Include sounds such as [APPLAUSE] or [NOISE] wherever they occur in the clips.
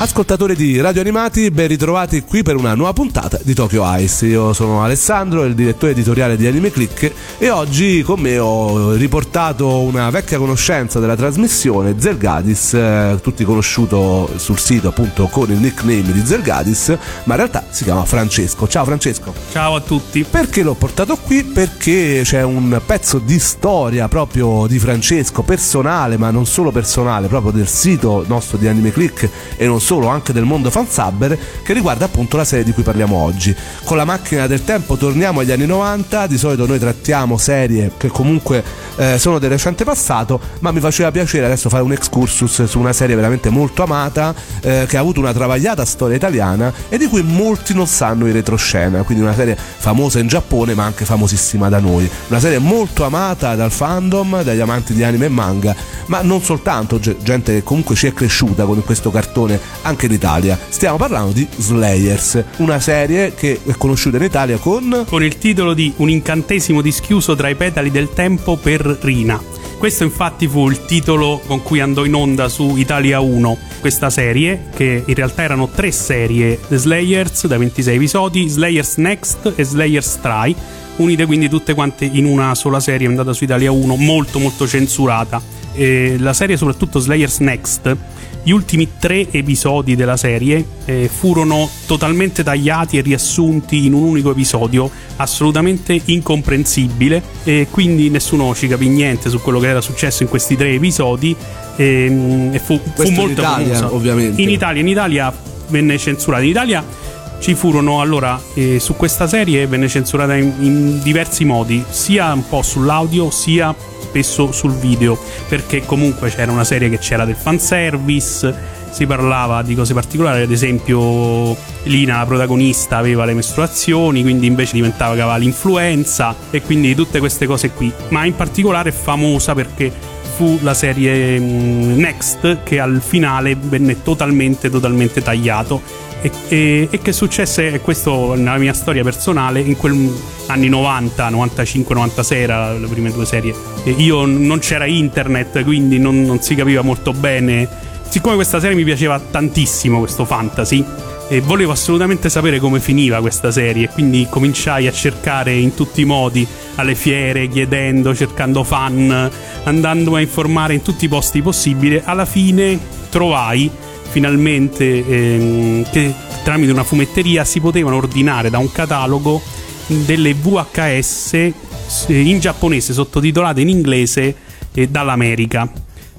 Ascoltatori di Radio Animati, ben ritrovati qui per una nuova puntata di Tokyo Ice. Io sono Alessandro, il direttore editoriale di Anime Click e oggi con me ho riportato una vecchia conoscenza della trasmissione, Zergadis, eh, tutti conosciuto sul sito appunto con il nickname di Zergadis, ma in realtà si chiama Francesco. Ciao Francesco. Ciao a tutti. Perché l'ho portato qui? Perché c'è un pezzo di storia proprio di Francesco, personale, ma non solo personale, proprio del sito nostro di Anime Click e non solo, anche del mondo fansubber, che riguarda appunto la serie di cui parliamo oggi. Con la macchina del tempo torniamo agli anni 90, di solito noi trattiamo serie che comunque eh, sono del recente passato, ma mi faceva piacere adesso fare un excursus su una serie veramente molto amata, eh, che ha avuto una travagliata storia italiana e di cui molti non sanno in retroscena, quindi una serie famosa in Giappone ma anche famosissima da noi. Una serie molto amata dal fandom, dagli amanti di anime e manga, ma non soltanto, gente che comunque ci è cresciuta con questo cartone anche in Italia. Stiamo parlando di Slayers, una serie che è conosciuta in Italia con... Con il titolo di Un incantesimo dischiuso tra i petali del tempo per Rina. Questo infatti fu il titolo con cui andò in onda su Italia 1 questa serie, che in realtà erano tre serie, The Slayers da 26 episodi, Slayers Next e Slayers Try, unite quindi tutte quante in una sola serie andata su Italia 1, molto molto censurata. E la serie soprattutto Slayers Next gli ultimi tre episodi della serie eh, furono totalmente tagliati e riassunti in un unico episodio, assolutamente incomprensibile, e quindi nessuno ci capì niente su quello che era successo in questi tre episodi. E, e fu, fu molto in Italia, ovviamente. In Italia, in Italia venne censurata. In Italia ci furono allora eh, su questa serie venne censurata in, in diversi modi, sia un po' sull'audio, sia spesso sul video, perché comunque c'era una serie che c'era del fanservice, si parlava di cose particolari, ad esempio Lina, la protagonista, aveva le mestruazioni, quindi invece diventava che aveva l'influenza e quindi tutte queste cose qui, ma in particolare è famosa perché fu la serie mm, Next che al finale venne totalmente totalmente tagliato e, e, e che successe, questo nella mia storia personale, in quegli anni 90, 95, 96 era le prime due serie. E io non c'era internet, quindi non, non si capiva molto bene. Siccome questa serie mi piaceva tantissimo, questo fantasy, e volevo assolutamente sapere come finiva questa serie, quindi cominciai a cercare in tutti i modi alle fiere, chiedendo, cercando fan, andando a informare in tutti i posti possibili. Alla fine trovai finalmente ehm, che tramite una fumetteria si potevano ordinare da un catalogo delle VHS eh, in giapponese sottotitolate in inglese eh, dall'America.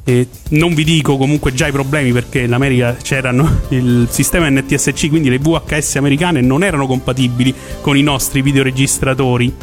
Eh, non vi dico comunque già i problemi perché in America c'erano [LAUGHS] il sistema NTSC, quindi le VHS americane non erano compatibili con i nostri videoregistratori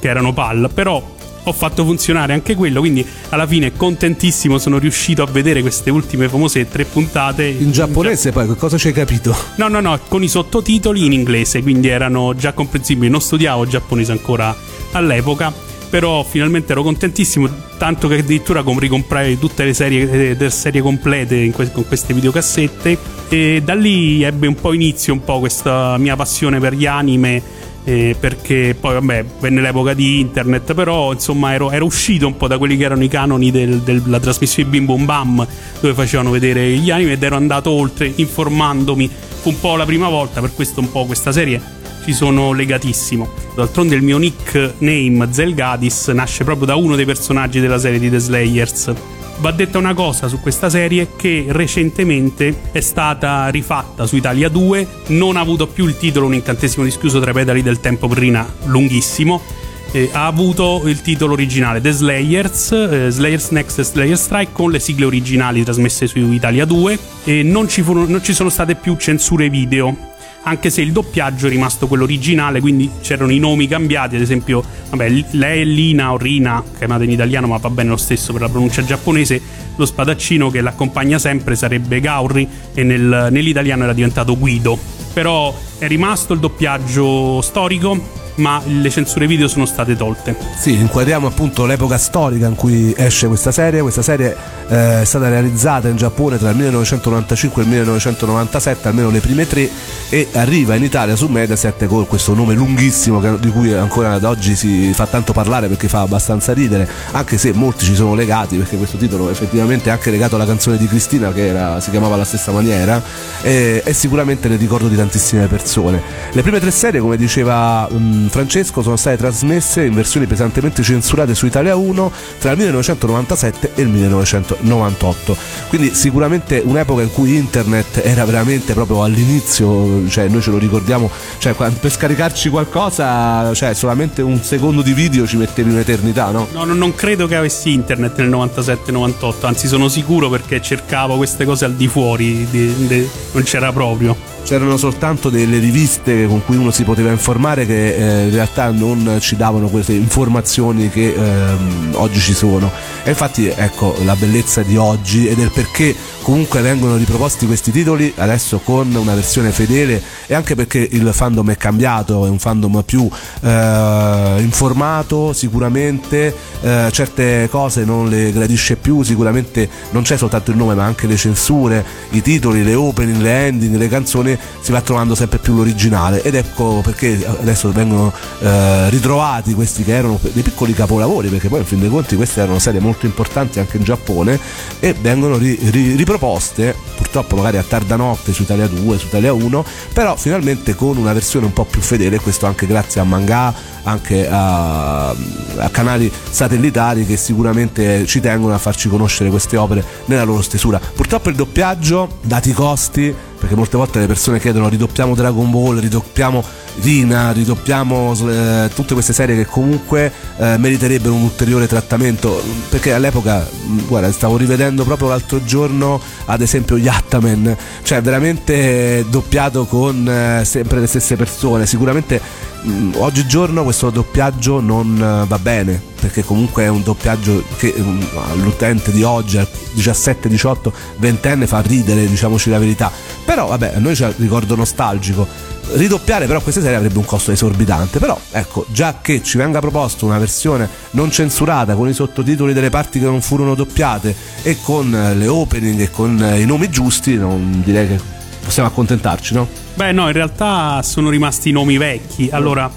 che erano PAL, però ho fatto funzionare anche quello, quindi alla fine contentissimo sono riuscito a vedere queste ultime famose tre puntate. In giapponese in gia- poi, cosa ci hai capito? No, no, no, con i sottotitoli in inglese, quindi erano già comprensibili, non studiavo giapponese ancora all'epoca. Però finalmente ero contentissimo, tanto che addirittura ricomprai tutte le serie, le serie complete que- con queste videocassette. E da lì ebbe un po' inizio un po' questa mia passione per gli anime eh, perché poi vabbè venne l'epoca di internet però insomma ero, ero, uscito un po' da quelli che erano i canoni del, della trasmissione Bim Bum Bam dove facevano vedere gli anime ed ero andato oltre informandomi. Fu un po' la prima volta per questo un po' questa serie ci sono legatissimo. D'altronde il mio nickname Zelgadis nasce proprio da uno dei personaggi della serie di The Slayers Va detta una cosa su questa serie che recentemente è stata rifatta su Italia 2, non ha avuto più il titolo Un incantesimo dischiuso tra i pedali del tempo prima lunghissimo, eh, ha avuto il titolo originale The Slayers, eh, Slayers Next e Slayers Strike con le sigle originali trasmesse su Italia 2 e non ci, furono, non ci sono state più censure video anche se il doppiaggio è rimasto quello originale, quindi c'erano i nomi cambiati, ad esempio, vabbè, lei è Lina o Rina, chiamata in italiano, ma va bene lo stesso per la pronuncia giapponese, lo spadaccino che l'accompagna sempre sarebbe Gauri e nel, nell'italiano era diventato Guido. Però è rimasto il doppiaggio storico ma le censure video sono state tolte. Sì, inquadriamo appunto l'epoca storica in cui esce questa serie. Questa serie eh, è stata realizzata in Giappone tra il 1995 e il 1997, almeno le prime tre, e arriva in Italia su Mediaset con questo nome lunghissimo che, di cui ancora ad oggi si fa tanto parlare perché fa abbastanza ridere, anche se molti ci sono legati perché questo titolo effettivamente è anche legato alla canzone di Cristina che era, si chiamava alla stessa maniera e, e sicuramente nel ricordo di tantissime persone. Le prime tre serie, come diceva um, Francesco, sono state trasmesse in versioni pesantemente censurate su Italia 1 tra il 1997 e il 1998. Quindi sicuramente un'epoca in cui internet era veramente proprio all'inizio, cioè noi ce lo ricordiamo, cioè per scaricarci qualcosa, cioè solamente un secondo di video ci mettevi un'eternità, no? No, non credo che avessi internet nel 97-98, anzi sono sicuro perché cercavo queste cose al di fuori, di, di, non c'era proprio c'erano soltanto delle riviste con cui uno si poteva informare che eh, in realtà non ci davano queste informazioni che ehm, oggi ci sono. E infatti ecco la bellezza di oggi e del perché comunque vengono riproposti questi titoli adesso con una versione fedele e anche perché il fandom è cambiato è un fandom più eh, informato sicuramente eh, certe cose non le gradisce più sicuramente non c'è soltanto il nome ma anche le censure i titoli le opening le ending le canzoni si va trovando sempre più l'originale ed ecco perché adesso vengono eh, ritrovati questi che erano dei piccoli capolavori perché poi in fin dei conti queste erano serie molto importanti anche in Giappone e vengono ri, ri, riproposte purtroppo magari a tarda notte su Italia 2, su Italia 1 però finalmente con una versione un po' più fedele questo anche grazie a manga anche a, a canali satellitari che sicuramente ci tengono a farci conoscere queste opere nella loro stesura. Purtroppo il doppiaggio dati i costi perché molte volte le persone chiedono ridoppiamo Dragon Ball, ridoppiamo Rina, ridoppiamo eh, tutte queste serie che comunque eh, meriterebbero un ulteriore trattamento perché all'epoca guarda stavo rivedendo proprio l'altro giorno ad esempio Yattaman cioè veramente doppiato con eh, sempre le stesse persone. Sicuramente mh, oggigiorno questo doppiaggio non uh, va bene perché comunque è un doppiaggio che um, all'utente di oggi al 17, 18, 20 anni fa ridere diciamoci la verità. Però vabbè a noi c'è il ricordo nostalgico ridoppiare però queste serie avrebbe un costo esorbitante però ecco già che ci venga proposta una versione non censurata con i sottotitoli delle parti che non furono doppiate e con eh, le opening e con eh, i nomi giusti non direi che possiamo accontentarci no? Beh, no, in realtà sono rimasti i nomi vecchi. Allora,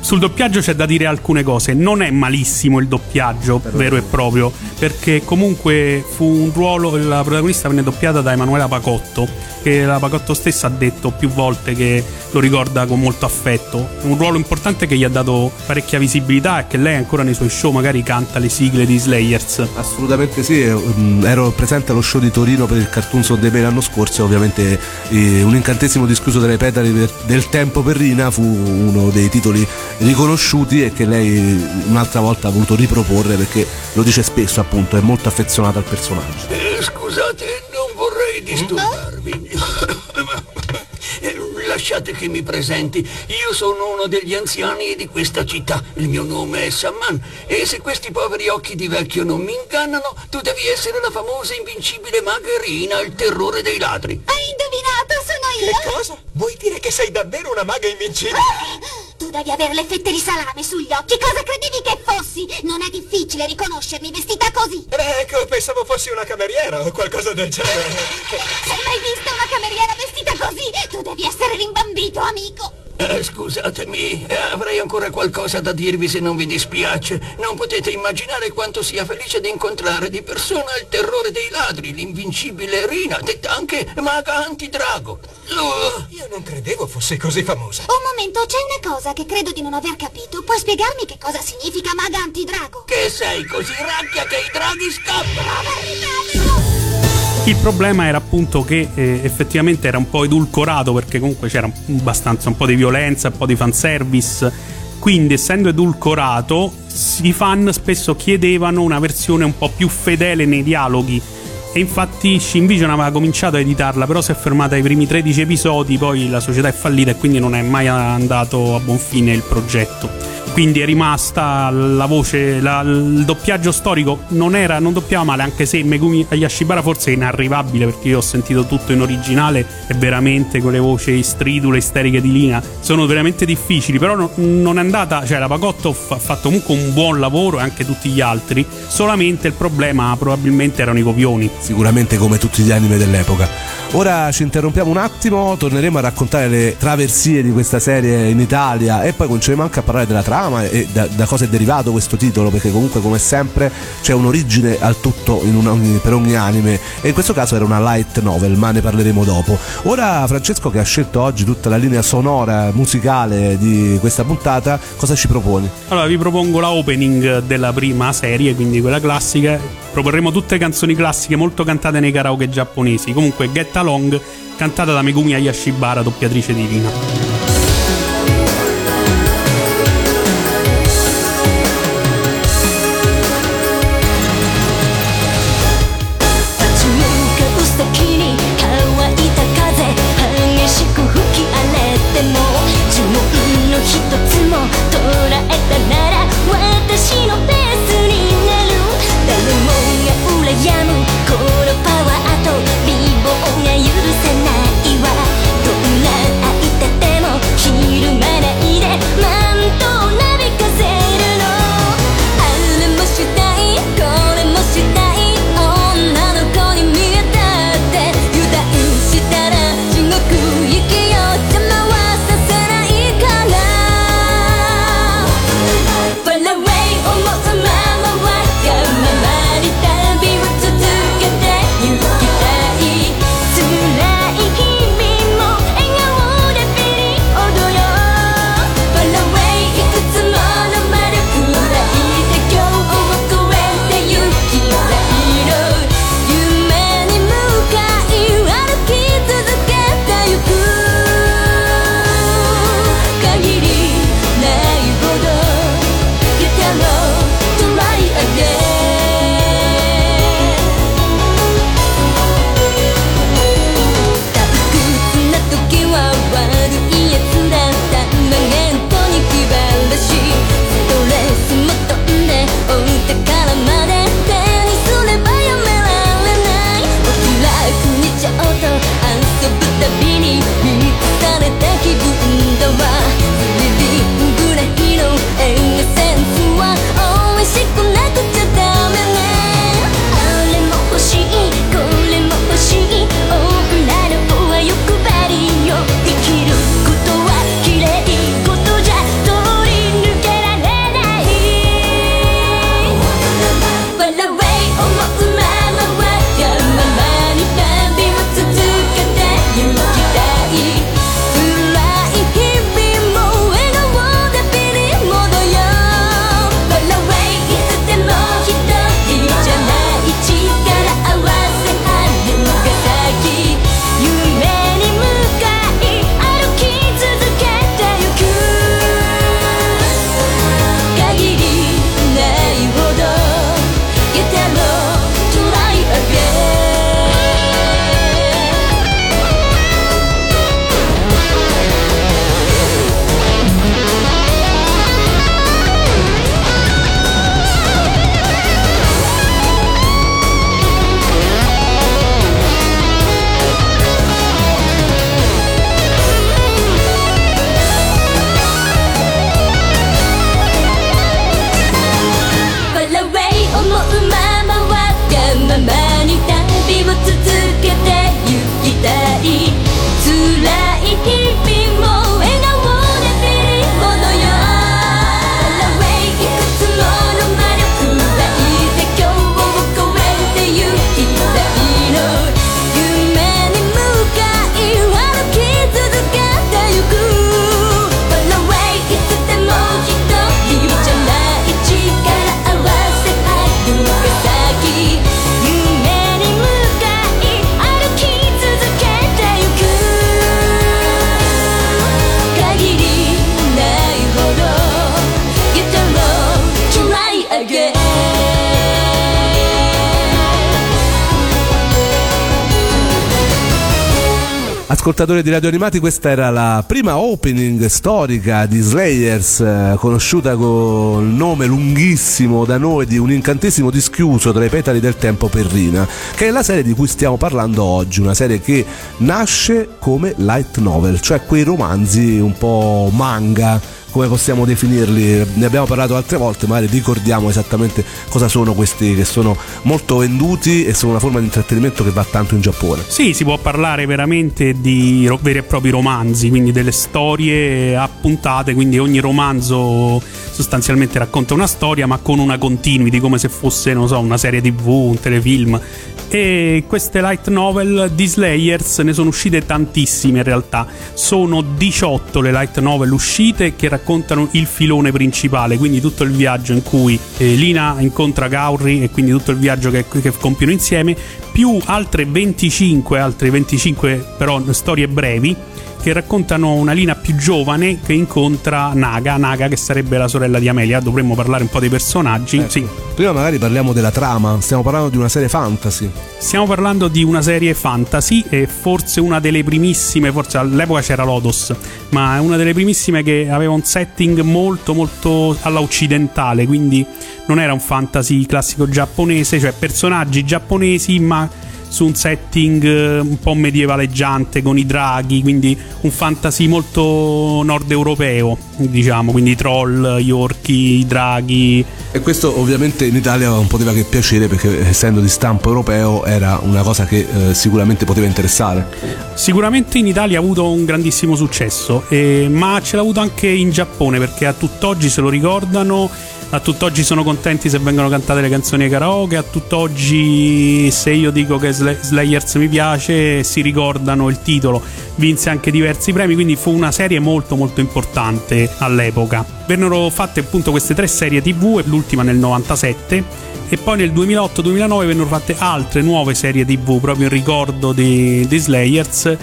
sul doppiaggio c'è da dire alcune cose. Non è malissimo il doppiaggio vero e proprio, perché comunque fu un ruolo. La protagonista venne doppiata da Emanuela Pacotto che la Pacotto stessa ha detto più volte che lo ricorda con molto affetto. Un ruolo importante che gli ha dato parecchia visibilità e che lei ancora nei suoi show magari canta le sigle di Slayers. Assolutamente sì, mm, ero presente allo show di Torino per il Cartoon Day l'anno scorso e ovviamente eh, un incantesimo discusso delle petali del tempo per Rina fu uno dei titoli riconosciuti e che lei un'altra volta ha voluto riproporre perché lo dice spesso appunto, è molto affezionata al personaggio. Eh, scusate, non vorrei disturbarvi. Lasciate che mi presenti. Io sono uno degli anziani di questa città. Il mio nome è Samman. E se questi poveri occhi di vecchio non mi ingannano, tu devi essere la famosa invincibile Magherina, il terrore dei ladri. Hai indovinato! Che cosa? Vuoi dire che sei davvero una maga invincibile? Tu devi avere le fette di salame sugli occhi. Cosa credevi che fossi? Non è difficile riconoscermi vestita così. Beh, ecco, pensavo fossi una cameriera o qualcosa del genere. [LAUGHS] Hai mai visto una cameriera vestita così? Tu devi essere rimbambito, amico. Eh, scusatemi, eh, avrei ancora qualcosa da dirvi se non vi dispiace. Non potete immaginare quanto sia felice di incontrare di persona il terrore dei ladri, l'invincibile Rina, detta anche maga antidrago. Uh. Io non credevo fosse così famosa. Un momento, c'è una cosa che credo di non aver capito. Puoi spiegarmi che cosa significa maga antidrago? Che sei così racchia che i draghi scappano. Il problema era appunto che eh, effettivamente era un po' edulcorato perché comunque c'era abbastanza un po' di violenza, un po' di fanservice. Quindi, essendo edulcorato, i fan spesso chiedevano una versione un po' più fedele nei dialoghi E infatti Shin Vision aveva cominciato a editarla, però si è fermata ai primi 13 episodi, poi la società è fallita e quindi non è mai andato a buon fine il progetto quindi è rimasta la voce, la, il doppiaggio storico non era, non doppiava male, anche se Megumi Ayashibara forse è inarrivabile perché io ho sentito tutto in originale e veramente con le voci stridule, isteriche di Lina sono veramente difficili, però no, non è andata, cioè la Pagotto ha fatto comunque un buon lavoro e anche tutti gli altri, solamente il problema probabilmente erano i copioni. Sicuramente come tutti gli anime dell'epoca. Ora ci interrompiamo un attimo, torneremo a raccontare le traversie di questa serie in Italia e poi cominceremo anche a parlare della trama e da, da cosa è derivato questo titolo, perché comunque come sempre c'è un'origine al tutto una, per ogni anime e in questo caso era una light novel, ma ne parleremo dopo. Ora Francesco che ha scelto oggi tutta la linea sonora musicale di questa puntata, cosa ci proponi? Allora vi propongo la opening della prima serie, quindi quella classica. Proporremo tutte canzoni classiche molto cantate nei karaoke giapponesi. Comunque Get Along cantata da Megumi Ayashibara, doppiatrice divina. 美 Ascoltatori di Radio Animati, questa era la prima opening storica di Slayers, eh, conosciuta con il nome lunghissimo da noi di un incantesimo dischiuso tra i petali del tempo per Rina, che è la serie di cui stiamo parlando oggi, una serie che nasce come light novel, cioè quei romanzi un po' manga come possiamo definirli? Ne abbiamo parlato altre volte, magari ricordiamo esattamente cosa sono questi che sono molto venduti e sono una forma di intrattenimento che va tanto in Giappone. Sì, si può parlare veramente di veri e propri romanzi, quindi delle storie appuntate, quindi ogni romanzo sostanzialmente racconta una storia ma con una continuity, come se fosse, non so, una serie tv, un telefilm e queste light novel di Slayers ne sono uscite tantissime in realtà. Sono 18 le light novel uscite che raccontano il filone principale, quindi tutto il viaggio in cui eh, Lina incontra Gauri e quindi tutto il viaggio che, che compiono insieme, più altre 25, altre 25 però storie brevi che raccontano una Lina più giovane che incontra Naga, Naga che sarebbe la sorella di Amelia. Dovremmo parlare un po' dei personaggi. Ecco. Sì. Prima magari parliamo della trama, stiamo parlando di una serie fantasy. Stiamo parlando di una serie fantasy e forse una delle primissime, forse all'epoca c'era Lodos, ma è una delle primissime che aveva un setting molto molto alla occidentale, quindi non era un fantasy classico giapponese, cioè personaggi giapponesi ma su un setting eh, un po' medievaleggiante con i draghi, quindi un fantasy molto nord europeo, diciamo, quindi i troll, gli orchi, i draghi. E questo ovviamente in Italia non poteva che piacere perché essendo di stampo europeo era una cosa che eh, sicuramente poteva interessare. Sicuramente in Italia ha avuto un grandissimo successo, eh, ma ce l'ha avuto anche in Giappone perché a tutt'oggi se lo ricordano a tutt'oggi sono contenti se vengono cantate le canzoni ai karaoke, a tutt'oggi se io dico che Slayers mi piace si ricordano il titolo, vinse anche diversi premi, quindi fu una serie molto molto importante all'epoca. Vennero fatte appunto queste tre serie tv, l'ultima nel 97 e poi nel 2008-2009 vennero fatte altre nuove serie tv proprio in ricordo di, di Slayers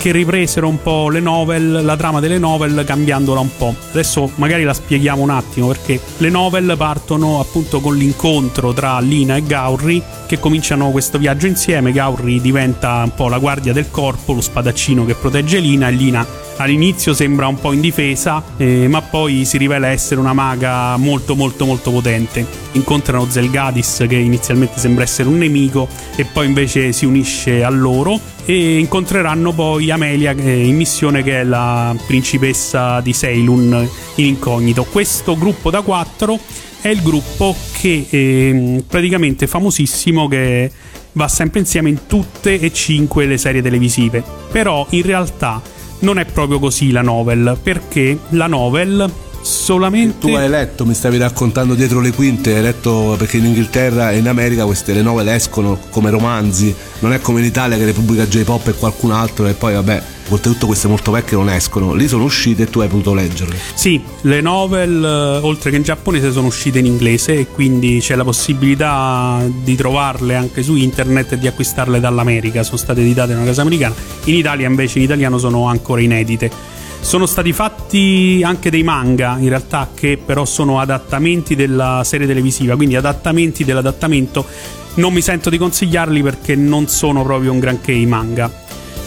che ripresero un po' le novel, la trama delle novel cambiandola un po'. Adesso magari la spieghiamo un attimo perché le novel partono appunto con l'incontro tra Lina e Gauri che cominciano questo viaggio insieme. Gauri diventa un po' la guardia del corpo, lo spadaccino che protegge Lina e Lina all'inizio sembra un po' indifesa, eh, ma poi si rivela essere una maga molto molto molto potente. Incontrano Zelgadis che inizialmente sembra essere un nemico e poi invece si unisce a loro e incontreranno poi Amelia in missione che è la principessa di Ceylon in incognito. Questo gruppo da quattro è il gruppo che è ehm, praticamente famosissimo che va sempre insieme in tutte e cinque le serie televisive. Però in realtà non è proprio così la novel, perché la novel solamente tu hai letto mi stavi raccontando dietro le quinte hai letto perché in Inghilterra e in America queste le novel escono come romanzi non è come in Italia che le pubblica J-Pop e qualcun altro e poi vabbè oltretutto queste molto vecchie non escono. Lì sono uscite e tu hai potuto leggerle. Sì le novel eh, oltre che in giapponese sono uscite in inglese e quindi c'è la possibilità di trovarle anche su internet e di acquistarle dall'America. Sono state editate in una casa americana. In Italia invece in italiano sono ancora inedite. Sono stati fatti anche dei manga, in realtà, che però sono adattamenti della serie televisiva, quindi adattamenti dell'adattamento. Non mi sento di consigliarli perché non sono proprio un granché i manga.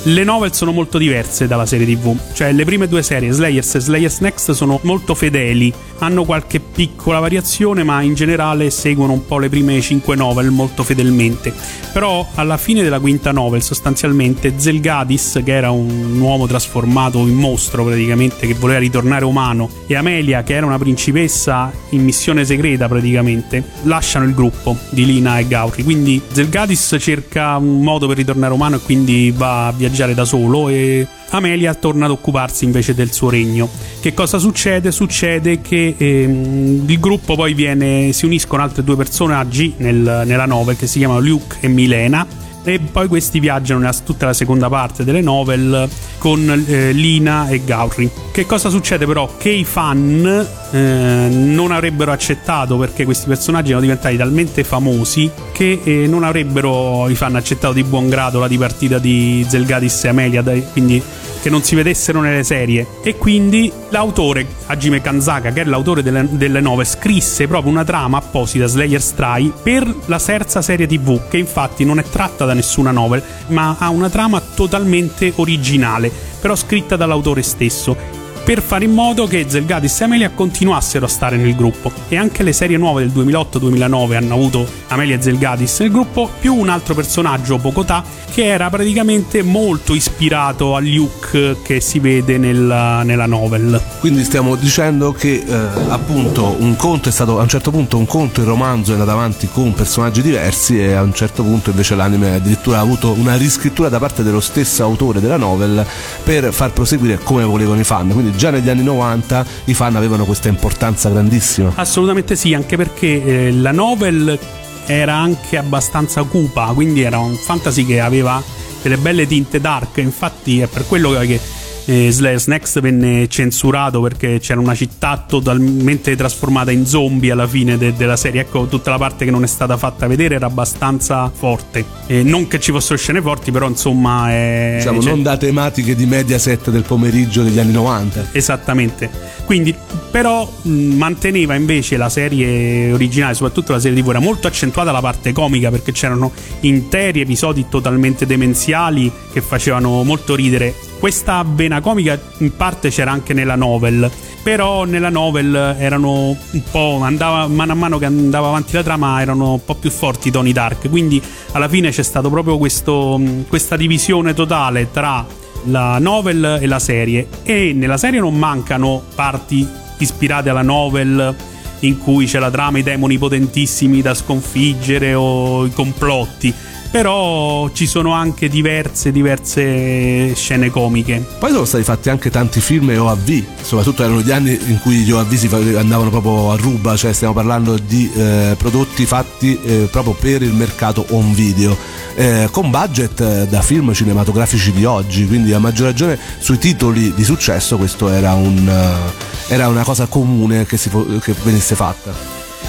Le novel sono molto diverse dalla serie TV, cioè le prime due serie, Slayers e Slayers Next, sono molto fedeli, hanno qualche piccola variazione, ma in generale seguono un po' le prime cinque novel molto fedelmente. Però alla fine della quinta novel, sostanzialmente, Zelgadis, che era un uomo trasformato in mostro praticamente, che voleva ritornare umano, e Amelia, che era una principessa in missione segreta praticamente, lasciano il gruppo di Lina e Gauri. Quindi Zelgadis cerca un modo per ritornare umano e quindi va a viaggiare viaggiare da solo e Amelia torna ad occuparsi invece del suo regno. Che cosa succede? Succede che ehm, il gruppo poi viene, si uniscono altri due personaggi nel, nella novel che si chiamano Luke e Milena e poi questi viaggiano nella, tutta la seconda parte delle novel con eh, Lina e Gauri. Che cosa succede però? Che i fan eh, non avrebbero accettato perché questi personaggi erano diventati talmente famosi che eh, non avrebbero i fan accettato di buon grado la dipartita di Zelgadis e Amelia, quindi che non si vedessero nelle serie. E quindi l'autore Hajime Kanzaka che è l'autore delle, delle nove scrisse proprio una trama apposita Slayer's Try per la terza serie tv che infatti non è tratta da nessuna novel ma ha una trama totalmente originale però scritta dall'autore stesso per fare in modo che Zelgadis e Amelia continuassero a stare nel gruppo. E anche le serie nuove del 2008-2009 hanno avuto Amelia e Zelgadis nel gruppo, più un altro personaggio, Pokotà, che era praticamente molto ispirato al Luke che si vede nella, nella novel. Quindi stiamo dicendo che eh, appunto un conto è stato a un certo punto un conto il romanzo è andato avanti con personaggi diversi e a un certo punto invece l'anime addirittura ha avuto una riscrittura da parte dello stesso autore della novel per far proseguire come volevano i fan. Quindi già negli anni 90 i fan avevano questa importanza grandissima. Assolutamente sì, anche perché eh, la novel era anche abbastanza cupa, quindi era un fantasy che aveva delle belle tinte dark, infatti è per quello che eh, Slayers Next venne censurato perché c'era una città totalmente trasformata in zombie alla fine de- della serie. Ecco, tutta la parte che non è stata fatta vedere era abbastanza forte. Eh, non che ci fossero scene forti, però insomma. È, diciamo, cioè, non da tematiche di Mediaset del pomeriggio degli anni 90. Esattamente. Quindi, però, mh, manteneva invece la serie originale, soprattutto la serie TV, era molto accentuata la parte comica perché c'erano interi episodi totalmente demenziali che facevano molto ridere questa vena comica in parte c'era anche nella novel, però nella novel erano un po' andava mano a mano che andava avanti la trama erano un po' più forti i toni dark, quindi alla fine c'è stato proprio questo, questa divisione totale tra la novel e la serie. E nella serie non mancano parti ispirate alla novel in cui c'è la trama, i demoni potentissimi da sconfiggere o i complotti però ci sono anche diverse, diverse scene comiche. Poi sono stati fatti anche tanti film e OAV, soprattutto erano gli anni in cui gli OAV si andavano proprio a ruba, cioè stiamo parlando di eh, prodotti fatti eh, proprio per il mercato home video. Eh, con budget eh, da film cinematografici di oggi, quindi a maggior ragione sui titoli di successo questo era, un, uh, era una cosa comune che, si, che venisse fatta.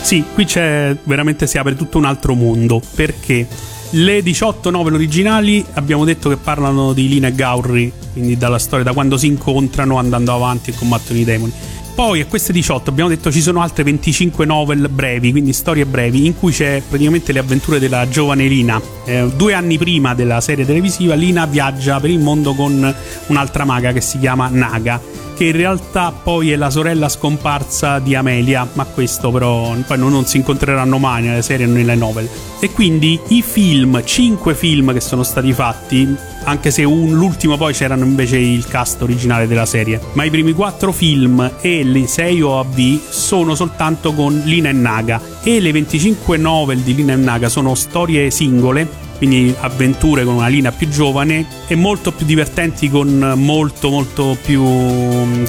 Sì, qui c'è veramente si apre tutto un altro mondo perché le 18 novel originali abbiamo detto che parlano di Lina e Gauri, quindi dalla storia, da quando si incontrano andando avanti e combattono i demoni. Poi a queste 18 abbiamo detto ci sono altre 25 novel brevi, quindi storie brevi, in cui c'è praticamente le avventure della giovane Lina. Eh, due anni prima della serie televisiva, Lina viaggia per il mondo con un'altra maga che si chiama Naga che in realtà poi è la sorella scomparsa di Amelia, ma questo però poi non, non si incontreranno mai nelle serie e nelle novel. E quindi i film, 5 film che sono stati fatti, anche se un, l'ultimo poi c'erano invece il cast originale della serie, ma i primi 4 film e le 6 OAV sono soltanto con Lina e Naga e le 25 novel di Lina e Naga sono storie singole quindi avventure con una linea più giovane e molto più divertenti con molto molto più mm,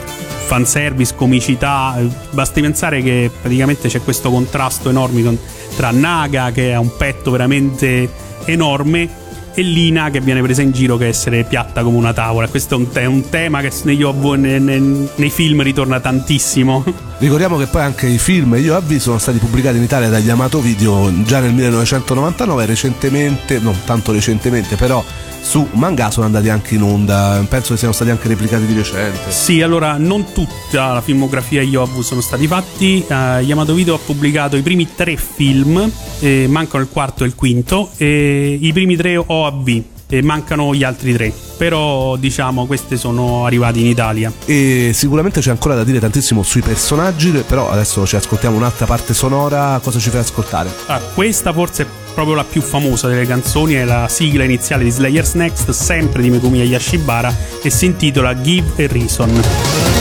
fanservice, comicità. Basti pensare che praticamente c'è questo contrasto enorme tra Naga che ha un petto veramente enorme e Lina che viene presa in giro che essere piatta come una tavola. Questo è un, te- un tema che negli OV, ne- ne- nei film ritorna tantissimo. [LAUGHS] Ricordiamo che poi anche i film gli OV sono stati pubblicati in Italia da Yamato Video già nel 1999, recentemente, non tanto recentemente, però su manga sono andati anche in onda. Penso che siano stati anche replicati di recente. Sì, allora non tutta la filmografia Yobu sono stati fatti. Uh, Yamato Video ha pubblicato i primi tre film, eh, mancano il quarto e il quinto, e i primi tre OAV. E mancano gli altri tre, però diciamo questi sono arrivati in Italia. E sicuramente c'è ancora da dire tantissimo sui personaggi, però adesso ci ascoltiamo un'altra parte sonora, cosa ci fai ascoltare? Ah, questa forse è proprio la più famosa delle canzoni, è la sigla iniziale di Slayer's Next, sempre di Megumi Yashibara, e si intitola Give a Reason.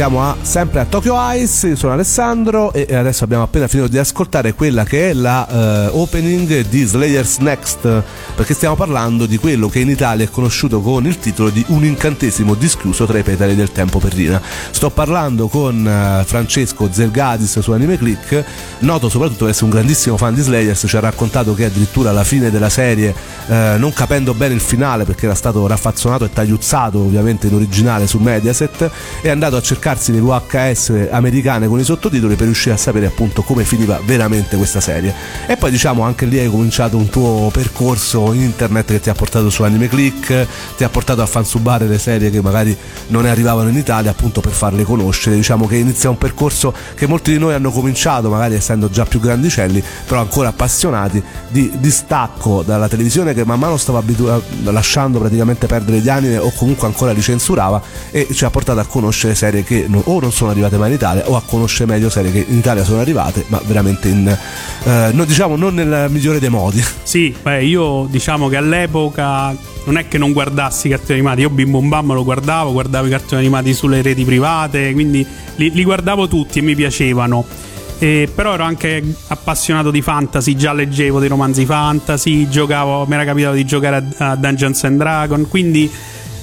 Siamo a- sempre a Tokyo Ice, io sono Alessandro e adesso abbiamo appena finito di ascoltare quella che è la eh, opening di Slayers Next, perché stiamo parlando di quello che in Italia è conosciuto con il titolo di Un incantesimo dischiuso tra i petali del tempo per Rina. Sto parlando con eh, Francesco Zergadis su Anime Click, noto soprattutto per essere un grandissimo fan di Slayers, ci ha raccontato che addirittura alla fine della serie, eh, non capendo bene il finale perché era stato raffazzonato e tagliuzzato ovviamente in originale su Mediaset, è andato a cercarsi le VHS americane con i sottotitoli per riuscire a sapere appunto come finiva veramente questa serie. E poi diciamo anche lì hai cominciato un tuo percorso in internet che ti ha portato su Anime Click, ti ha portato a fansubare le serie che magari non arrivavano in Italia appunto per farle conoscere. Diciamo che inizia un percorso che molti di noi hanno cominciato, magari essendo già più grandicelli, però ancora appassionati di distacco dalla televisione che man mano stava abitua- lasciando praticamente perdere gli anime o comunque ancora li censurava e ci ha portato a conoscere serie che no- o non sono arrivate mai in Italia o a conoscere meglio serie che in Italia sono arrivate, ma veramente in eh, no, diciamo non nel migliore dei modi. Sì, beh, io diciamo che all'epoca non è che non guardassi i cartoni animati, io Bim Bom Bam lo guardavo, guardavo i cartoni animati sulle reti private, quindi li, li guardavo tutti e mi piacevano. Eh, però ero anche appassionato di fantasy, già leggevo dei romanzi fantasy, giocavo, mi era capitato di giocare a, a Dungeons and Dragons, quindi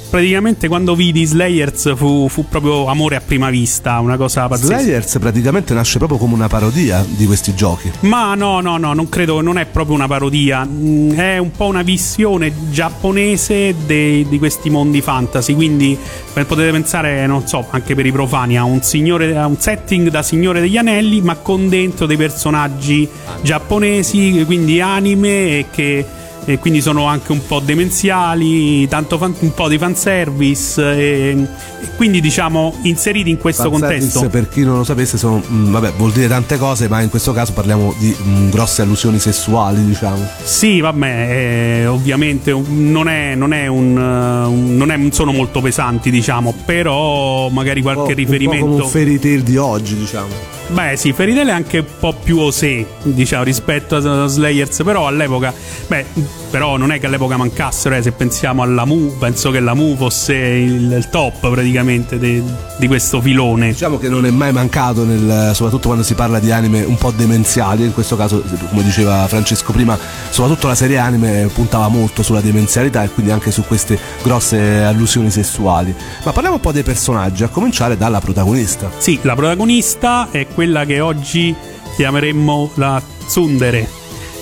praticamente quando vidi Slayers fu, fu proprio amore a prima vista, una cosa pazzesca. Slayers praticamente nasce proprio come una parodia di questi giochi. Ma no, no, no, non credo, non è proprio una parodia, Mm, è un po' una visione giapponese dei- di questi mondi fantasy, quindi potete pensare, non so, anche per i profani, a un, signore, a un setting da Signore degli Anelli, ma con dentro dei personaggi giapponesi, quindi anime e che... E quindi sono anche un po' demenziali, tanto fan- un po' di fanservice, e, e quindi diciamo inseriti in questo Fanservice, contesto. per chi non lo sapesse, sono, mm, vabbè, vuol dire tante cose, ma in questo caso parliamo di mm, grosse allusioni sessuali, diciamo. Sì, vabbè, eh, ovviamente un- non, è, non, è un, eh, un- non è- sono molto pesanti, diciamo, però magari qualche Un po' riferimento. come un fairy tale di oggi, diciamo. Beh, sì, Fairy Tail è anche un po' più osé, diciamo, rispetto a Slayers, però all'epoca, beh, però non è che all'epoca mancassero, eh, se pensiamo alla Mu, penso che la Mu fosse il, il top praticamente de- di questo filone. Diciamo che non è mai mancato, nel- soprattutto quando si parla di anime un po' demenziali, in questo caso, come diceva Francesco prima, soprattutto la serie anime puntava molto sulla demenzialità e quindi anche su queste grosse allusioni sessuali. Ma parliamo un po' dei personaggi, a cominciare dalla protagonista. Sì, la protagonista è quella che oggi chiameremmo la Tsundere.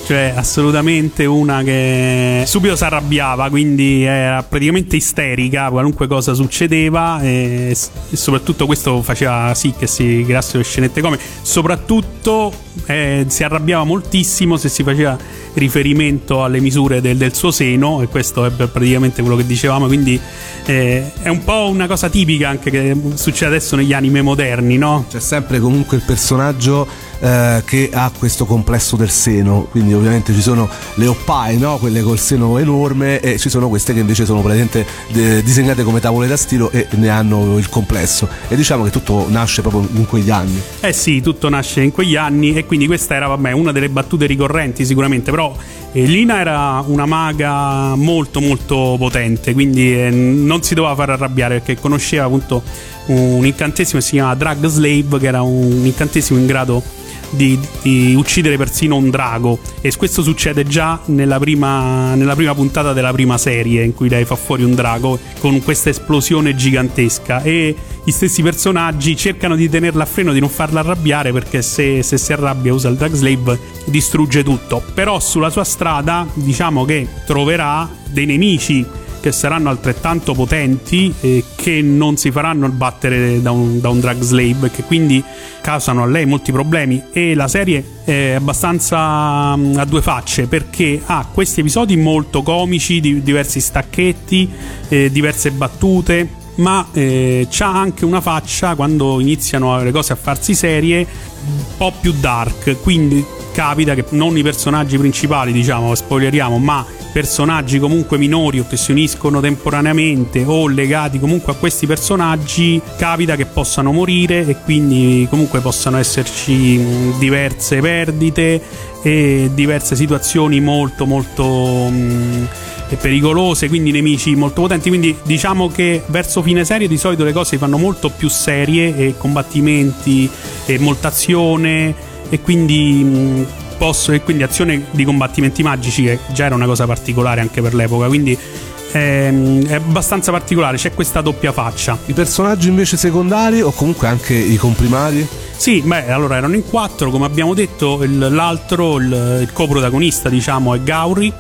Cioè, assolutamente una che subito si arrabbiava, quindi era praticamente isterica, qualunque cosa succedeva, e, e soprattutto questo faceva sì che si creassero scenette come. Soprattutto eh, si arrabbiava moltissimo se si faceva riferimento alle misure del, del suo seno, e questo è praticamente quello che dicevamo, quindi eh, è un po' una cosa tipica anche che succede adesso negli anime moderni, no? C'è sempre comunque il personaggio eh, che ha questo complesso del seno, quindi ovviamente ci sono le oppae, no? quelle col seno enorme, e ci sono queste che invece sono praticamente eh, disegnate come tavole da stilo e ne hanno il complesso. E diciamo che tutto nasce proprio in quegli anni. Eh sì, tutto nasce in quegli anni e quindi questa era vabbè, una delle battute ricorrenti sicuramente, però eh, Lina era una maga molto molto potente, quindi eh, non si doveva far arrabbiare perché conosceva appunto un incantesimo che si chiama Drag Slave, che era un incantesimo in grado di, di uccidere persino un drago. E questo succede già nella prima, nella prima puntata della prima serie in cui lei fa fuori un drago con questa esplosione gigantesca. E gli stessi personaggi cercano di tenerla a freno di non farla arrabbiare perché se, se si arrabbia usa il Drag Slave distrugge tutto. Però sulla sua strada diciamo che troverà dei nemici che saranno altrettanto potenti e che non si faranno battere da un, da un drug slave, che quindi causano a lei molti problemi. E la serie è abbastanza mm, a due facce perché ha questi episodi molto comici, di diversi stacchetti, eh, diverse battute. Ma eh, c'ha anche una faccia quando iniziano le cose a farsi serie un po' più dark. Quindi capita che non i personaggi principali, diciamo, spoileriamo, ma personaggi comunque minori o che si uniscono temporaneamente o legati comunque a questi personaggi, capita che possano morire e quindi comunque possano esserci diverse perdite e diverse situazioni molto molto mh, pericolose, quindi nemici molto potenti. Quindi diciamo che verso fine serie di solito le cose si fanno molto più serie e combattimenti e molta azione e quindi mh, posso e quindi azione di combattimenti magici che già era una cosa particolare anche per l'epoca, quindi ehm, è abbastanza particolare, c'è questa doppia faccia. I personaggi invece secondari o comunque anche i comprimari? Sì, beh, allora erano in quattro, come abbiamo detto, il- l'altro, il, il coprotagonista, diciamo, è Gauri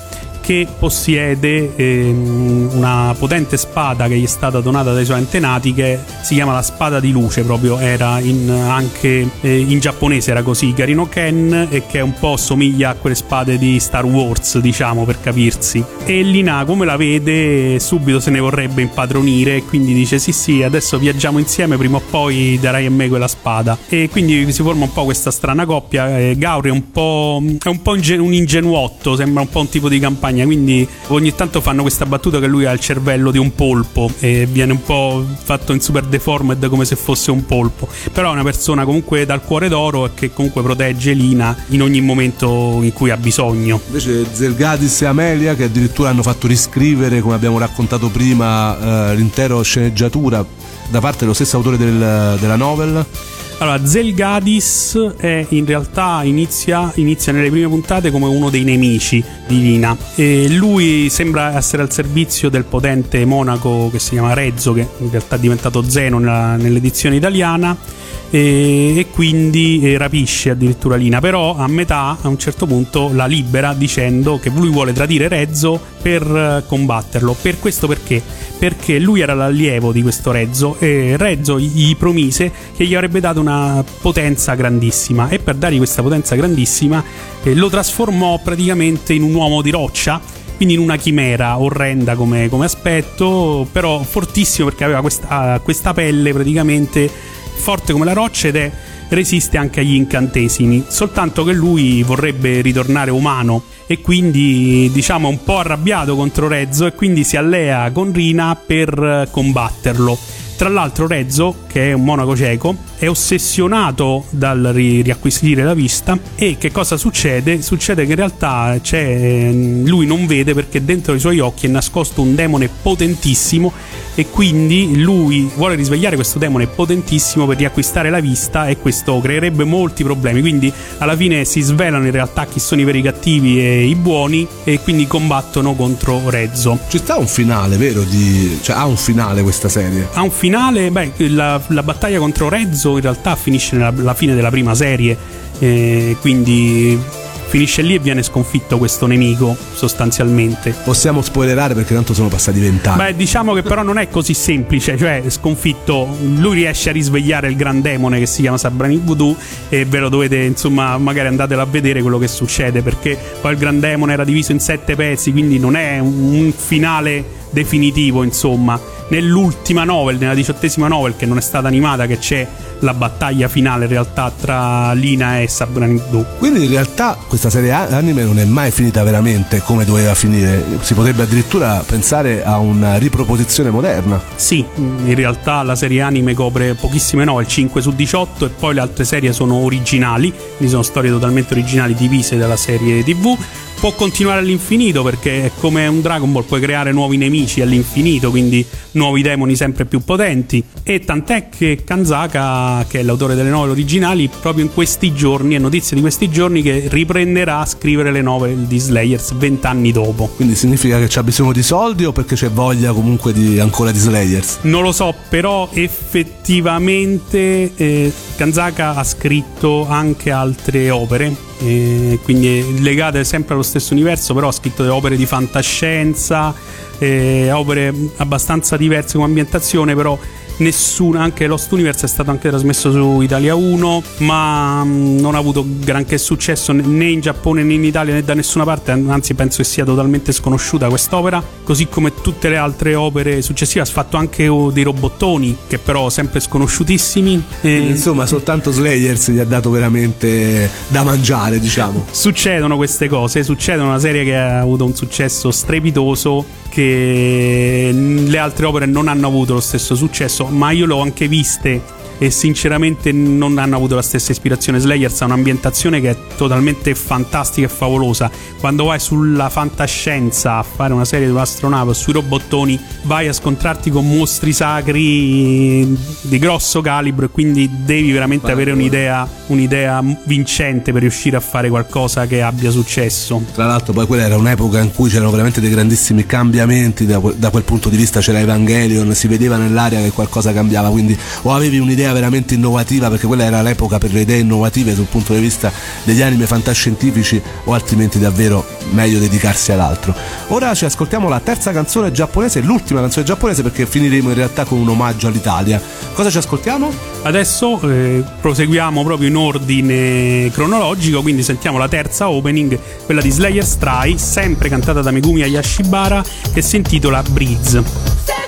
che possiede ehm, una potente spada che gli è stata donata dai suoi antenati che si chiama la spada di luce proprio era in, anche eh, in giapponese era così Garino Ken e che un po' somiglia a quelle spade di Star Wars diciamo per capirsi. E Lina come la vede subito se ne vorrebbe impadronire e quindi dice sì sì adesso viaggiamo insieme prima o poi darai a me quella spada. E quindi si forma un po' questa strana coppia eh, Gauri è un po', è un, po inge- un ingenuotto sembra un po' un tipo di campagna quindi ogni tanto fanno questa battuta che lui ha il cervello di un polpo e viene un po' fatto in super deformed come se fosse un polpo però è una persona comunque dal cuore d'oro e che comunque protegge Lina in ogni momento in cui ha bisogno Invece Zelgadis e Amelia che addirittura hanno fatto riscrivere, come abbiamo raccontato prima, eh, l'intera sceneggiatura da parte dello stesso autore del- della novel. Allora, Zelgadis è in realtà inizia, inizia nelle prime puntate come uno dei nemici di Lina. E lui sembra essere al servizio del potente monaco che si chiama Rezzo, che in realtà è diventato Zeno nella- nell'edizione italiana. E, e quindi eh, rapisce addirittura Lina. Però a metà, a un certo punto, la libera dicendo che lui vuole tradire Rezzo per eh, combatterlo. Per questo perché? Perché lui era l'allievo di questo Rezzo e Rezzo gli promise che gli avrebbe dato una potenza grandissima e per dargli questa potenza grandissima eh, lo trasformò praticamente in un uomo di roccia quindi in una chimera orrenda come, come aspetto, però fortissimo perché aveva questa, questa pelle praticamente forte come la roccia ed è resiste anche agli incantesimi, soltanto che lui vorrebbe ritornare umano e quindi diciamo un po' arrabbiato contro Rezzo e quindi si allea con Rina per combatterlo. Tra l'altro Rezzo, che è un monaco cieco, è ossessionato dal ri- riacquisire la vista e che cosa succede? Succede che in realtà c'è, ehm, lui non vede perché dentro i suoi occhi è nascosto un demone potentissimo e quindi lui vuole risvegliare questo demone potentissimo per riacquistare la vista e questo creerebbe molti problemi. Quindi alla fine si svelano in realtà chi sono i veri cattivi e i buoni e quindi combattono contro Rezzo. Ci sta un finale, vero? Di... Cioè ha un finale questa serie. Ha un finale, beh, la, la battaglia contro Rezzo in realtà finisce nella fine della prima serie, eh, quindi finisce lì e viene sconfitto questo nemico sostanzialmente. Possiamo spoilerare perché tanto sono passati vent'anni. Beh, diciamo che però non è così semplice, cioè sconfitto, lui riesce a risvegliare il gran demone che si chiama Sabrani Voodoo e ve lo dovete, insomma, magari andatelo a vedere quello che succede, perché poi il gran demone era diviso in sette pezzi, quindi non è un finale definitivo, insomma. Nell'ultima novel, nella diciottesima novel che non è stata animata, che c'è la battaglia finale in realtà tra Lina e Sabrani Voodoo. Quindi in realtà questa serie anime non è mai finita veramente come doveva finire. Si potrebbe addirittura pensare a una riproposizione moderna. Sì, in realtà la serie anime copre pochissime novel, 5 su 18 e poi le altre serie sono originali, quindi sono storie totalmente originali divise dalla serie TV. Può continuare all'infinito perché è come un Dragon Ball, puoi creare nuovi nemici all'infinito, quindi nuovi demoni sempre più potenti. E tant'è che Kanzaka, che è l'autore delle novel originali, proprio in questi giorni, è notizia di questi giorni, che riprenderà a scrivere le novel di Slayers vent'anni dopo. Quindi significa che c'ha bisogno di soldi o perché c'è voglia comunque di, ancora di Slayers? Non lo so, però effettivamente eh, Kanzaka ha scritto anche altre opere, eh, quindi legate sempre allo stesso universo, però ha scritto opere di fantascienza, eh, opere abbastanza diverse come ambientazione, però nessuna, anche Lost Universe è stato anche trasmesso su Italia 1, ma mh, non ha avuto granché successo né- in Giappone né in Italia né da nessuna parte, anzi penso che sia totalmente sconosciuta quest'opera, così come tutte le altre opere successive, ha fatto anche oh, dei robottoni che però sempre sconosciutissimi. Eh, Insomma, soltanto Slayers gli ha dato veramente da mangiare, diciamo. succedono queste cose, succedono una serie che ha avuto un successo strepitoso che le altre opere non hanno avuto lo stesso successo, ma io le ho anche viste e sinceramente non hanno avuto la stessa ispirazione. Slayers ha un'ambientazione che è totalmente fantastica e favolosa. Quando vai sulla fantascienza a fare una serie di un'astronave sui robottoni, vai a scontrarti con mostri sacri di grosso calibro e quindi devi veramente avere un'idea, un'idea vincente per riuscire a fare qualcosa che abbia successo. Tra l'altro poi quella era un'epoca in cui c'erano veramente dei grandissimi cambiamenti da, da quel punto di vista, c'era Evangelion, si vedeva nell'aria che qualcosa cambiava, quindi o avevi un'idea veramente innovativa perché quella era l'epoca per le idee innovative sul punto di vista degli anime fantascientifici o altrimenti davvero meglio dedicarsi ad altro. Ora ci ascoltiamo la terza canzone giapponese, l'ultima canzone giapponese perché finiremo in realtà con un omaggio all'Italia. Cosa ci ascoltiamo? Adesso eh, proseguiamo proprio in ordine cronologico, quindi sentiamo la terza opening, quella di Slayer Stray, sempre cantata da Megumi Ayashibara, che si intitola Breeze.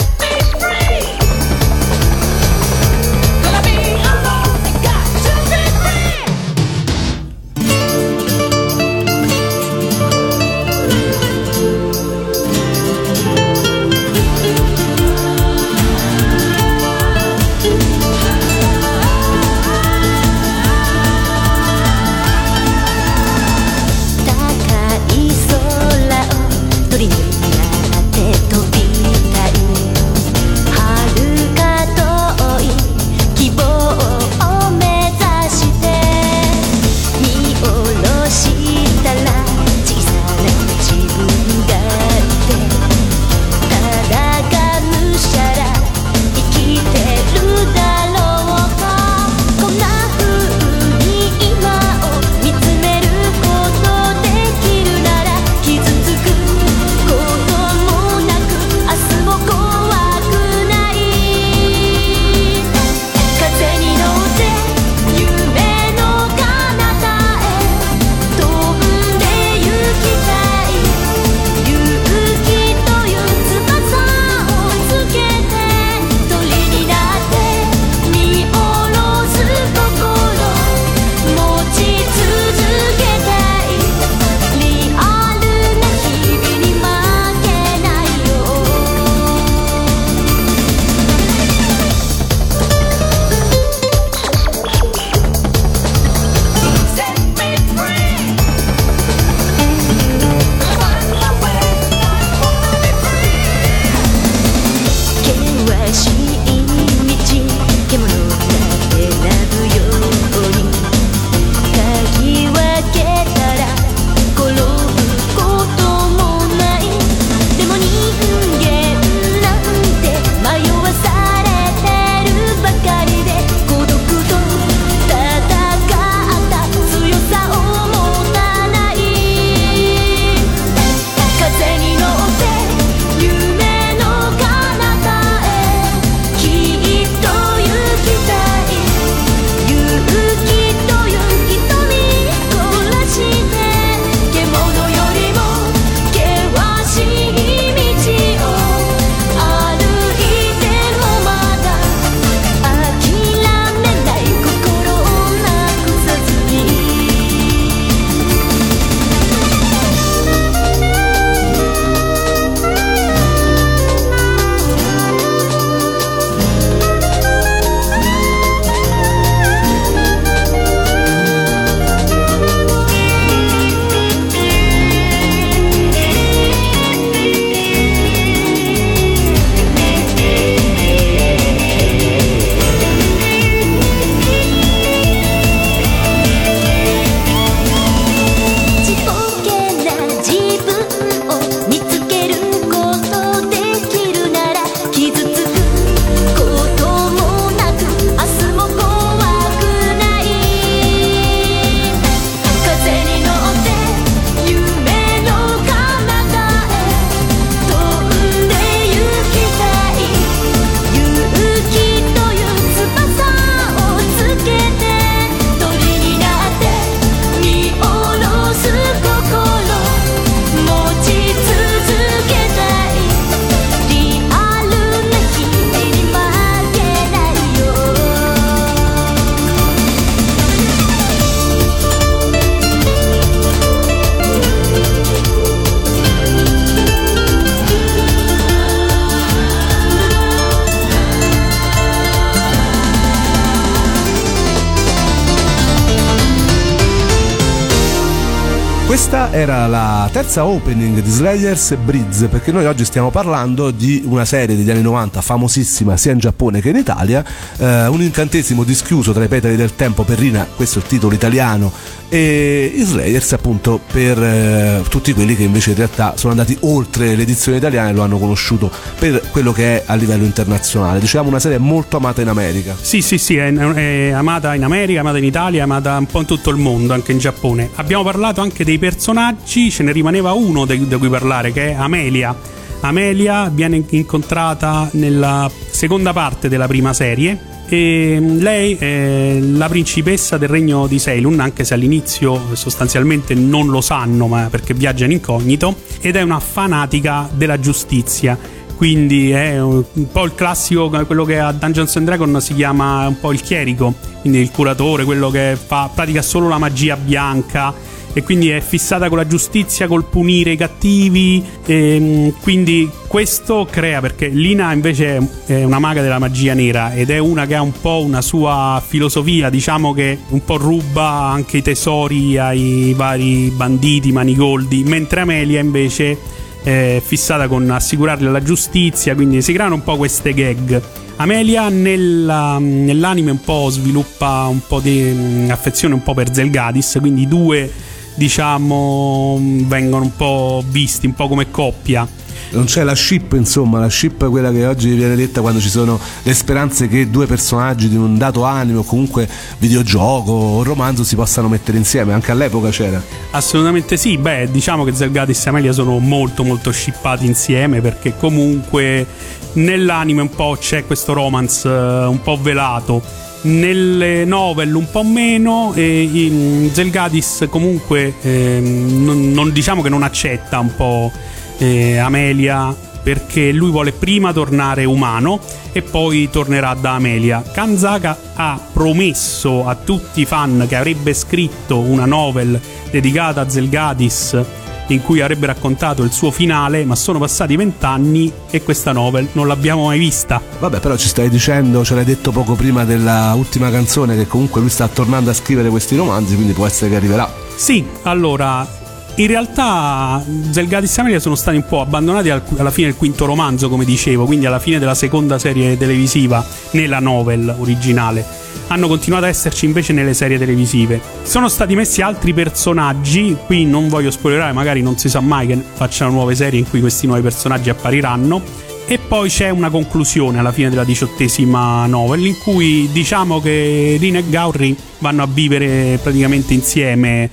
Terza opening di Slayers Breeze perché noi oggi stiamo parlando di una serie degli anni 90 famosissima sia in Giappone che in Italia, eh, un incantesimo dischiuso tra i petali del tempo per Rina, questo è il titolo italiano, e i Slayers appunto per eh, tutti quelli che invece in realtà sono andati oltre l'edizione italiana e lo hanno conosciuto per quello che è a livello internazionale. Diciamo una serie molto amata in America. Sì, sì, sì, è, è amata in America, amata in Italia, amata un po' in tutto il mondo, anche in Giappone. Abbiamo parlato anche dei personaggi, ce ne rimaneva uno da cui parlare, che è Amelia. Amelia viene incontrata nella seconda parte della prima serie e lei è la principessa del regno di Ceylon, anche se all'inizio sostanzialmente non lo sanno, ma perché viaggia in incognito, ed è una fanatica della giustizia. Quindi è un po' il classico, quello che a Dungeons and Dragons si chiama un po' il chierico, quindi il curatore, quello che fa, pratica solo la magia bianca e quindi è fissata con la giustizia, col punire i cattivi. E, quindi questo crea perché Lina invece è una maga della magia nera ed è una che ha un po' una sua filosofia, diciamo che un po' ruba anche i tesori ai vari banditi, manigoldi, mentre Amelia invece è fissata con assicurargli la giustizia, quindi si creano un po' queste gag. Amelia nella, nell'anime un po' sviluppa un po' di affezione un po' per Zelgadis, quindi due diciamo vengono un po' visti un po' come coppia. Non c'è la ship, insomma, la ship è quella che oggi viene detta quando ci sono le speranze che due personaggi di un dato anime o comunque videogioco o romanzo si possano mettere insieme, anche all'epoca c'era. Assolutamente sì, beh, diciamo che Zelgadis e Amelia sono molto molto shippati insieme perché comunque nell'anime un po' c'è questo romance uh, un po' velato nelle novel un po' meno e Zelgadis comunque eh, non, non, diciamo che non accetta un po' eh, Amelia perché lui vuole prima tornare umano e poi tornerà da Amelia. Kanzaka ha promesso a tutti i fan che avrebbe scritto una novel dedicata a Zelgadis in cui avrebbe raccontato il suo finale, ma sono passati vent'anni e questa novel non l'abbiamo mai vista. Vabbè, però ci stai dicendo, ce l'hai detto poco prima della ultima canzone, che comunque lui sta tornando a scrivere questi romanzi, quindi può essere che arriverà. Sì, allora. In realtà Zelgadis e Amelia sono stati un po' abbandonati alla fine del quinto romanzo, come dicevo, quindi alla fine della seconda serie televisiva, nella novel originale hanno continuato a esserci invece nelle serie televisive. Sono stati messi altri personaggi, qui non voglio spoilerare, magari non si sa mai che facciano nuove serie in cui questi nuovi personaggi appariranno. E poi c'è una conclusione alla fine della diciottesima novel in cui diciamo che Rina e Gauri vanno a vivere praticamente insieme,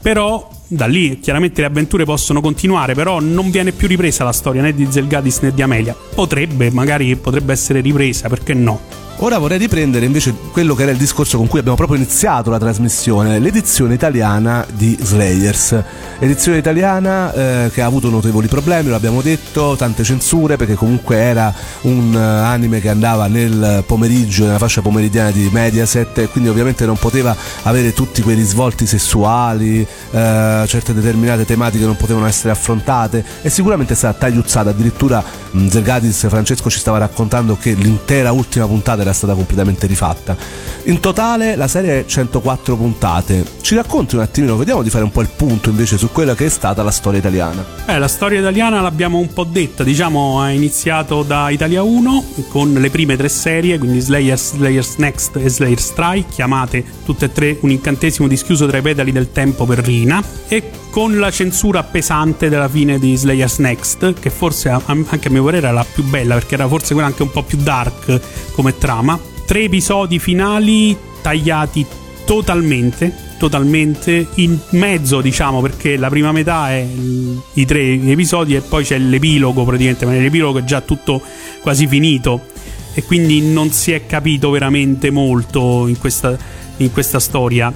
però da lì chiaramente le avventure possono continuare, però non viene più ripresa la storia né di Zelgadis né di Amelia. Potrebbe, magari potrebbe essere ripresa, perché no? Ora vorrei riprendere invece quello che era il discorso con cui abbiamo proprio iniziato la trasmissione, l'edizione italiana di Slayers. Edizione italiana eh, che ha avuto notevoli problemi, lo abbiamo detto, tante censure perché comunque era un uh, anime che andava nel pomeriggio, nella fascia pomeridiana di Mediaset e quindi ovviamente non poteva avere tutti quei risvolti sessuali, eh, certe determinate tematiche non potevano essere affrontate e sicuramente è stata tagliuzzata, addirittura mh, Zergadis Francesco ci stava raccontando che l'intera ultima puntata era stata completamente rifatta. In totale la serie è 104 puntate. Ci racconti un attimino, vediamo di fare un po' il punto invece su quella che è stata la storia italiana. Eh, la storia italiana l'abbiamo un po' detta, diciamo, ha iniziato da Italia 1 con le prime tre serie, quindi Slayers, Slayers Next e Slayer Strike, chiamate tutte e tre un incantesimo dischiuso tra i petali del tempo per Rina, e con la censura pesante della fine di Slayers Next, che forse anche a mio parere era la più bella, perché era forse quella anche un po' più dark come trama trama, tre episodi finali tagliati totalmente, totalmente in mezzo, diciamo, perché la prima metà è i tre episodi e poi c'è l'epilogo praticamente, ma l'epilogo è già tutto quasi finito e quindi non si è capito veramente molto in questa, in questa storia.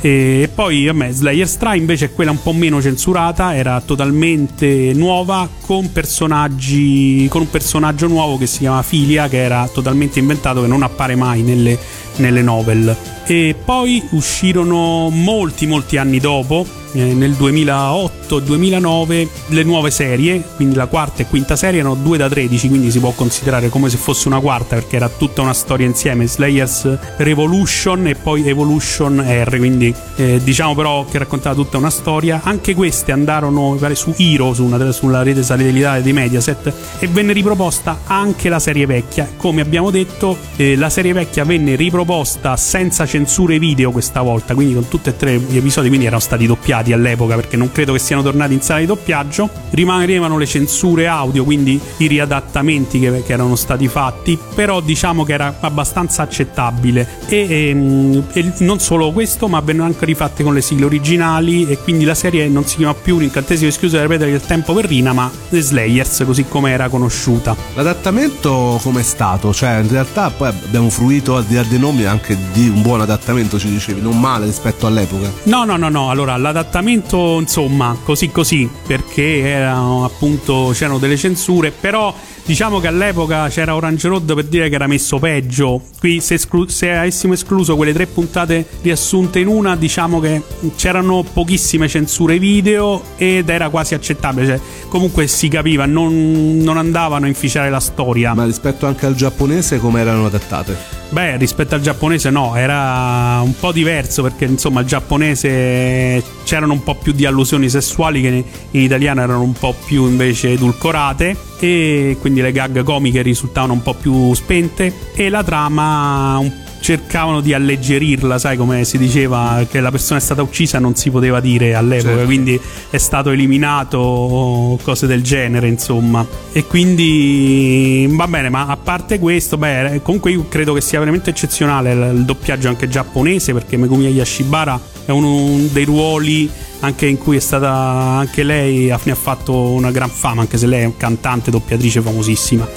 E poi, a me, Slayer Strike invece è quella un po' meno censurata, era totalmente nuova, con personaggi. con un personaggio nuovo che si chiama Filia, che era totalmente inventato, che non appare mai nelle, nelle novel. E poi uscirono molti molti anni dopo eh, nel 2008-2009 le nuove serie, quindi la quarta e quinta serie erano 2 da 13, quindi si può considerare come se fosse una quarta perché era tutta una storia insieme, Slayers Revolution e poi Evolution R, quindi eh, diciamo però che raccontava tutta una storia. Anche queste andarono pare, su Hero, su una, sulla rete satellitare di Mediaset e venne riproposta anche la serie vecchia. Come abbiamo detto, eh, la serie vecchia venne riproposta senza censure video questa volta, quindi con tutti e tre gli episodi, quindi erano stati doppiati all'epoca perché non credo che siano tornati in sala di doppiaggio. Rimanevano le censure audio, quindi i riadattamenti che, che erano stati fatti, però diciamo che era abbastanza accettabile. E, ehm, e non solo questo, ma vennero anche rifatte con le sigle originali e quindi la serie non si chiama più l'incantesimo escluso da ripetere il tempo per Rina, ma The Slayers, così come era conosciuta. L'adattamento com'è stato? Cioè, in realtà poi abbiamo fruito al di là dei nomi anche di un buon adattamento, ci dicevi, non male rispetto all'epoca. No, no, no, no. Allora, l'adattamento, insomma, così così, perché erano appunto c'erano delle censure, però diciamo che all'epoca c'era Orange Road per dire che era messo peggio. Qui se, esclu- se avessimo escluso quelle tre puntate riassunte in una, diciamo che c'erano pochissime censure video ed era quasi accettabile. Cioè, comunque si capiva, non, non andavano a inficiare la storia. Ma rispetto anche al giapponese come erano adattate? Beh, rispetto al giapponese no, era un po' diverso perché insomma il giapponese c'erano un po' più di allusioni sessuali che in italiano erano un po' più invece edulcorate e quindi le gag comiche risultavano un po' più spente e la trama un cercavano di alleggerirla, sai come si diceva che la persona è stata uccisa non si poteva dire all'epoca, Certo. quindi è stato eliminato cose del genere, insomma. E quindi va bene, ma a parte questo, beh, comunque io credo che sia veramente eccezionale il, il doppiaggio anche giapponese perché Megumi Yashibara è uno dei ruoli anche in cui è stata anche lei ne ha fatto una gran fama anche se lei è un cantante doppiatrice famosissima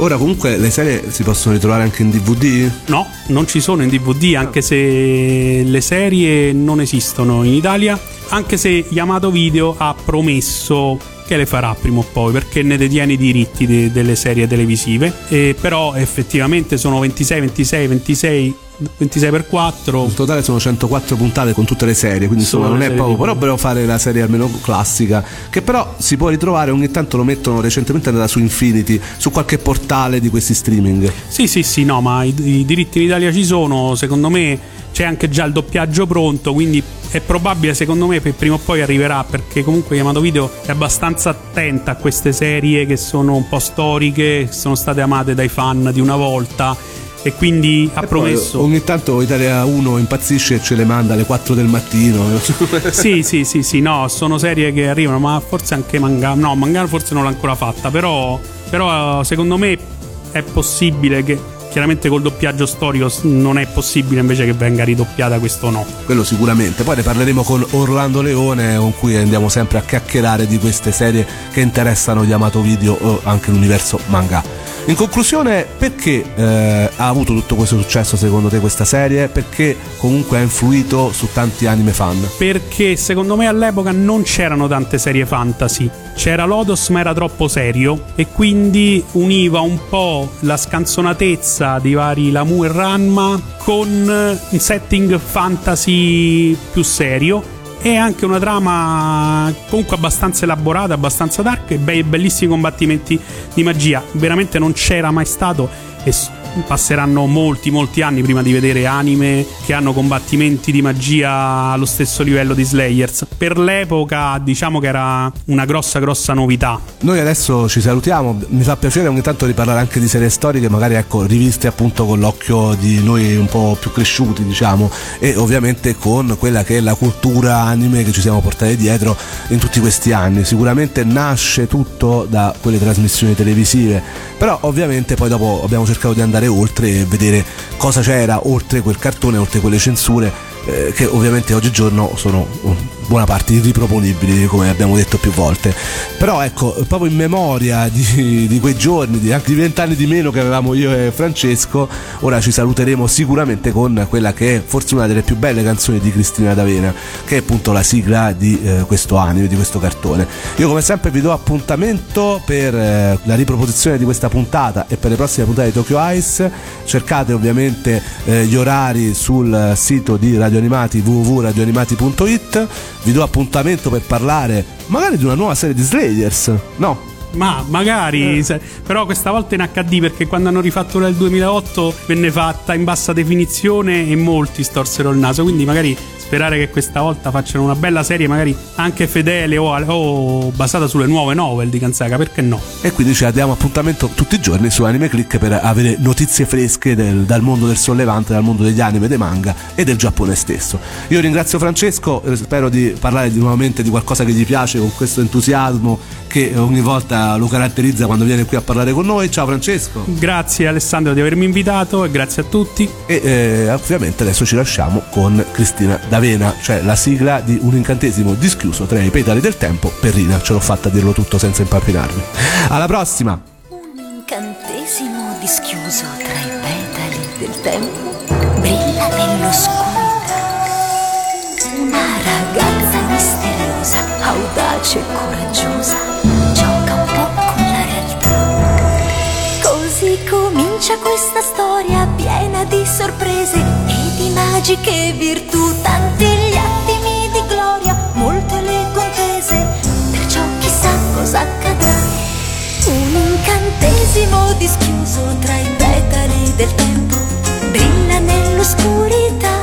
Ora comunque le serie si possono ritrovare anche in DVD? No, non ci sono in DVD, anche se le serie non esistono in Italia, anche se Yamato Video ha promesso che le farà prima o poi perché ne detiene i diritti de- delle serie televisive e però effettivamente sono 26 26 26 26 per 4 In totale sono 104 puntate con tutte le serie, quindi Sono insomma non è. TV. Però dobbiamo fare la serie almeno classica, che però si può ritrovare ogni tanto lo mettono recentemente andata su Infinity, su qualche portale di questi streaming. Sì, sì, sì, no, ma i, i diritti in Italia ci sono, secondo me c'è anche già il doppiaggio pronto, quindi è probabile, secondo me, che prima o poi arriverà, perché comunque Yamato Video è abbastanza attenta a queste serie che sono un po' storiche, che sono state amate dai fan di una volta e quindi ha E promesso... ogni tanto Italia 1 impazzisce e ce le manda alle 4 del mattino. [LAUGHS] Sì, sì, sì, sì, no, sono serie che arrivano, ma forse anche Manga. No, Manga forse non l'ha ancora fatta, però, però secondo me è possibile che. Chiaramente col doppiaggio storico non è possibile invece che venga ridoppiata, questo no. Quello sicuramente. Poi ne parleremo con Orlando Leone, con cui andiamo sempre a chiacchierare di queste serie che interessano Yamato Video o anche l'universo manga. In conclusione, perché eh, ha avuto tutto questo successo secondo te questa serie? Perché comunque ha influito su tanti anime fan? Perché secondo me all'epoca non c'erano tante serie fantasy. C'era Lodos, ma era troppo serio. E quindi univa un po' la scanzonatezza di vari Lamu e Ranma con un setting fantasy più serio. E anche una trama comunque abbastanza elaborata, abbastanza dark e bei, bellissimi combattimenti di magia. Veramente non c'era mai stato e passeranno molti molti anni prima di vedere anime che hanno combattimenti di magia allo stesso livello di Slayers. Per l'epoca diciamo che era una grossa grossa novità. Noi adesso ci salutiamo, mi fa piacere ogni tanto riparlare anche di serie storiche, magari ecco, riviste appunto con l'occhio di noi un po' più cresciuti, diciamo, e ovviamente con quella che è la cultura anime che ci siamo portati dietro in tutti questi anni. Sicuramente nasce tutto da quelle trasmissioni televisive, però ovviamente poi dopo abbiamo cercato di andare oltre e vedere cosa c'era oltre quel cartone, oltre quelle censure eh, che ovviamente oggigiorno sono buona parte irriproponibili, come abbiamo detto più volte. Però ecco, proprio in memoria di, di quei giorni, di di vent'anni di meno che avevamo io e Francesco, ora ci saluteremo sicuramente con quella che è forse una delle più belle canzoni di Cristina D'Avena, che è appunto la sigla di eh, questo anime, di questo cartone. Io come sempre vi do appuntamento per eh, la riproposizione di questa puntata e per le prossime puntate di Tokyo Ice. Cercate ovviamente eh, gli orari sul sito di Radio Animati www.radioanimati.it. Vi do appuntamento per parlare magari di una nuova serie di Slayers. No, Ma magari, se- però questa volta in HD perché quando hanno rifatto del 2008 venne fatta in bassa definizione e molti storsero il naso, quindi magari sperare che questa volta facciano una bella serie, magari anche fedele o, o basata sulle nuove novel di Kanzaka, perché no? E quindi ci diamo appuntamento tutti i giorni su Anime Click per avere notizie fresche del- dal mondo del sollevante, dal mondo degli anime, dei manga e del Giappone stesso. Io ringrazio Francesco, eh, spero di parlare di- nuovamente di qualcosa che gli piace con questo entusiasmo che ogni volta lo caratterizza quando viene qui a parlare con noi. Ciao Francesco! Grazie Alessandro di avermi invitato e grazie a tutti. E eh, ovviamente adesso ci lasciamo con Cristina D'Avena, cioè la sigla di un incantesimo dischiuso tra i petali del tempo per Rina. Ce l'ho fatta a dirlo tutto senza impappinarmi. Alla prossima! Un incantesimo dischiuso tra i petali del tempo brilla nell'oscurità. Una ragazza misteriosa, audace e coraggiosa, comincia questa storia piena di sorprese e di magiche virtù, tanti gli attimi di gloria, molte le contese, perciò chissà cosa accadrà. Un incantesimo dischiuso tra i petali del tempo brilla nell'oscurità.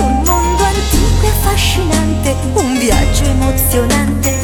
Un mondo antico e affascinante, un viaggio emozionante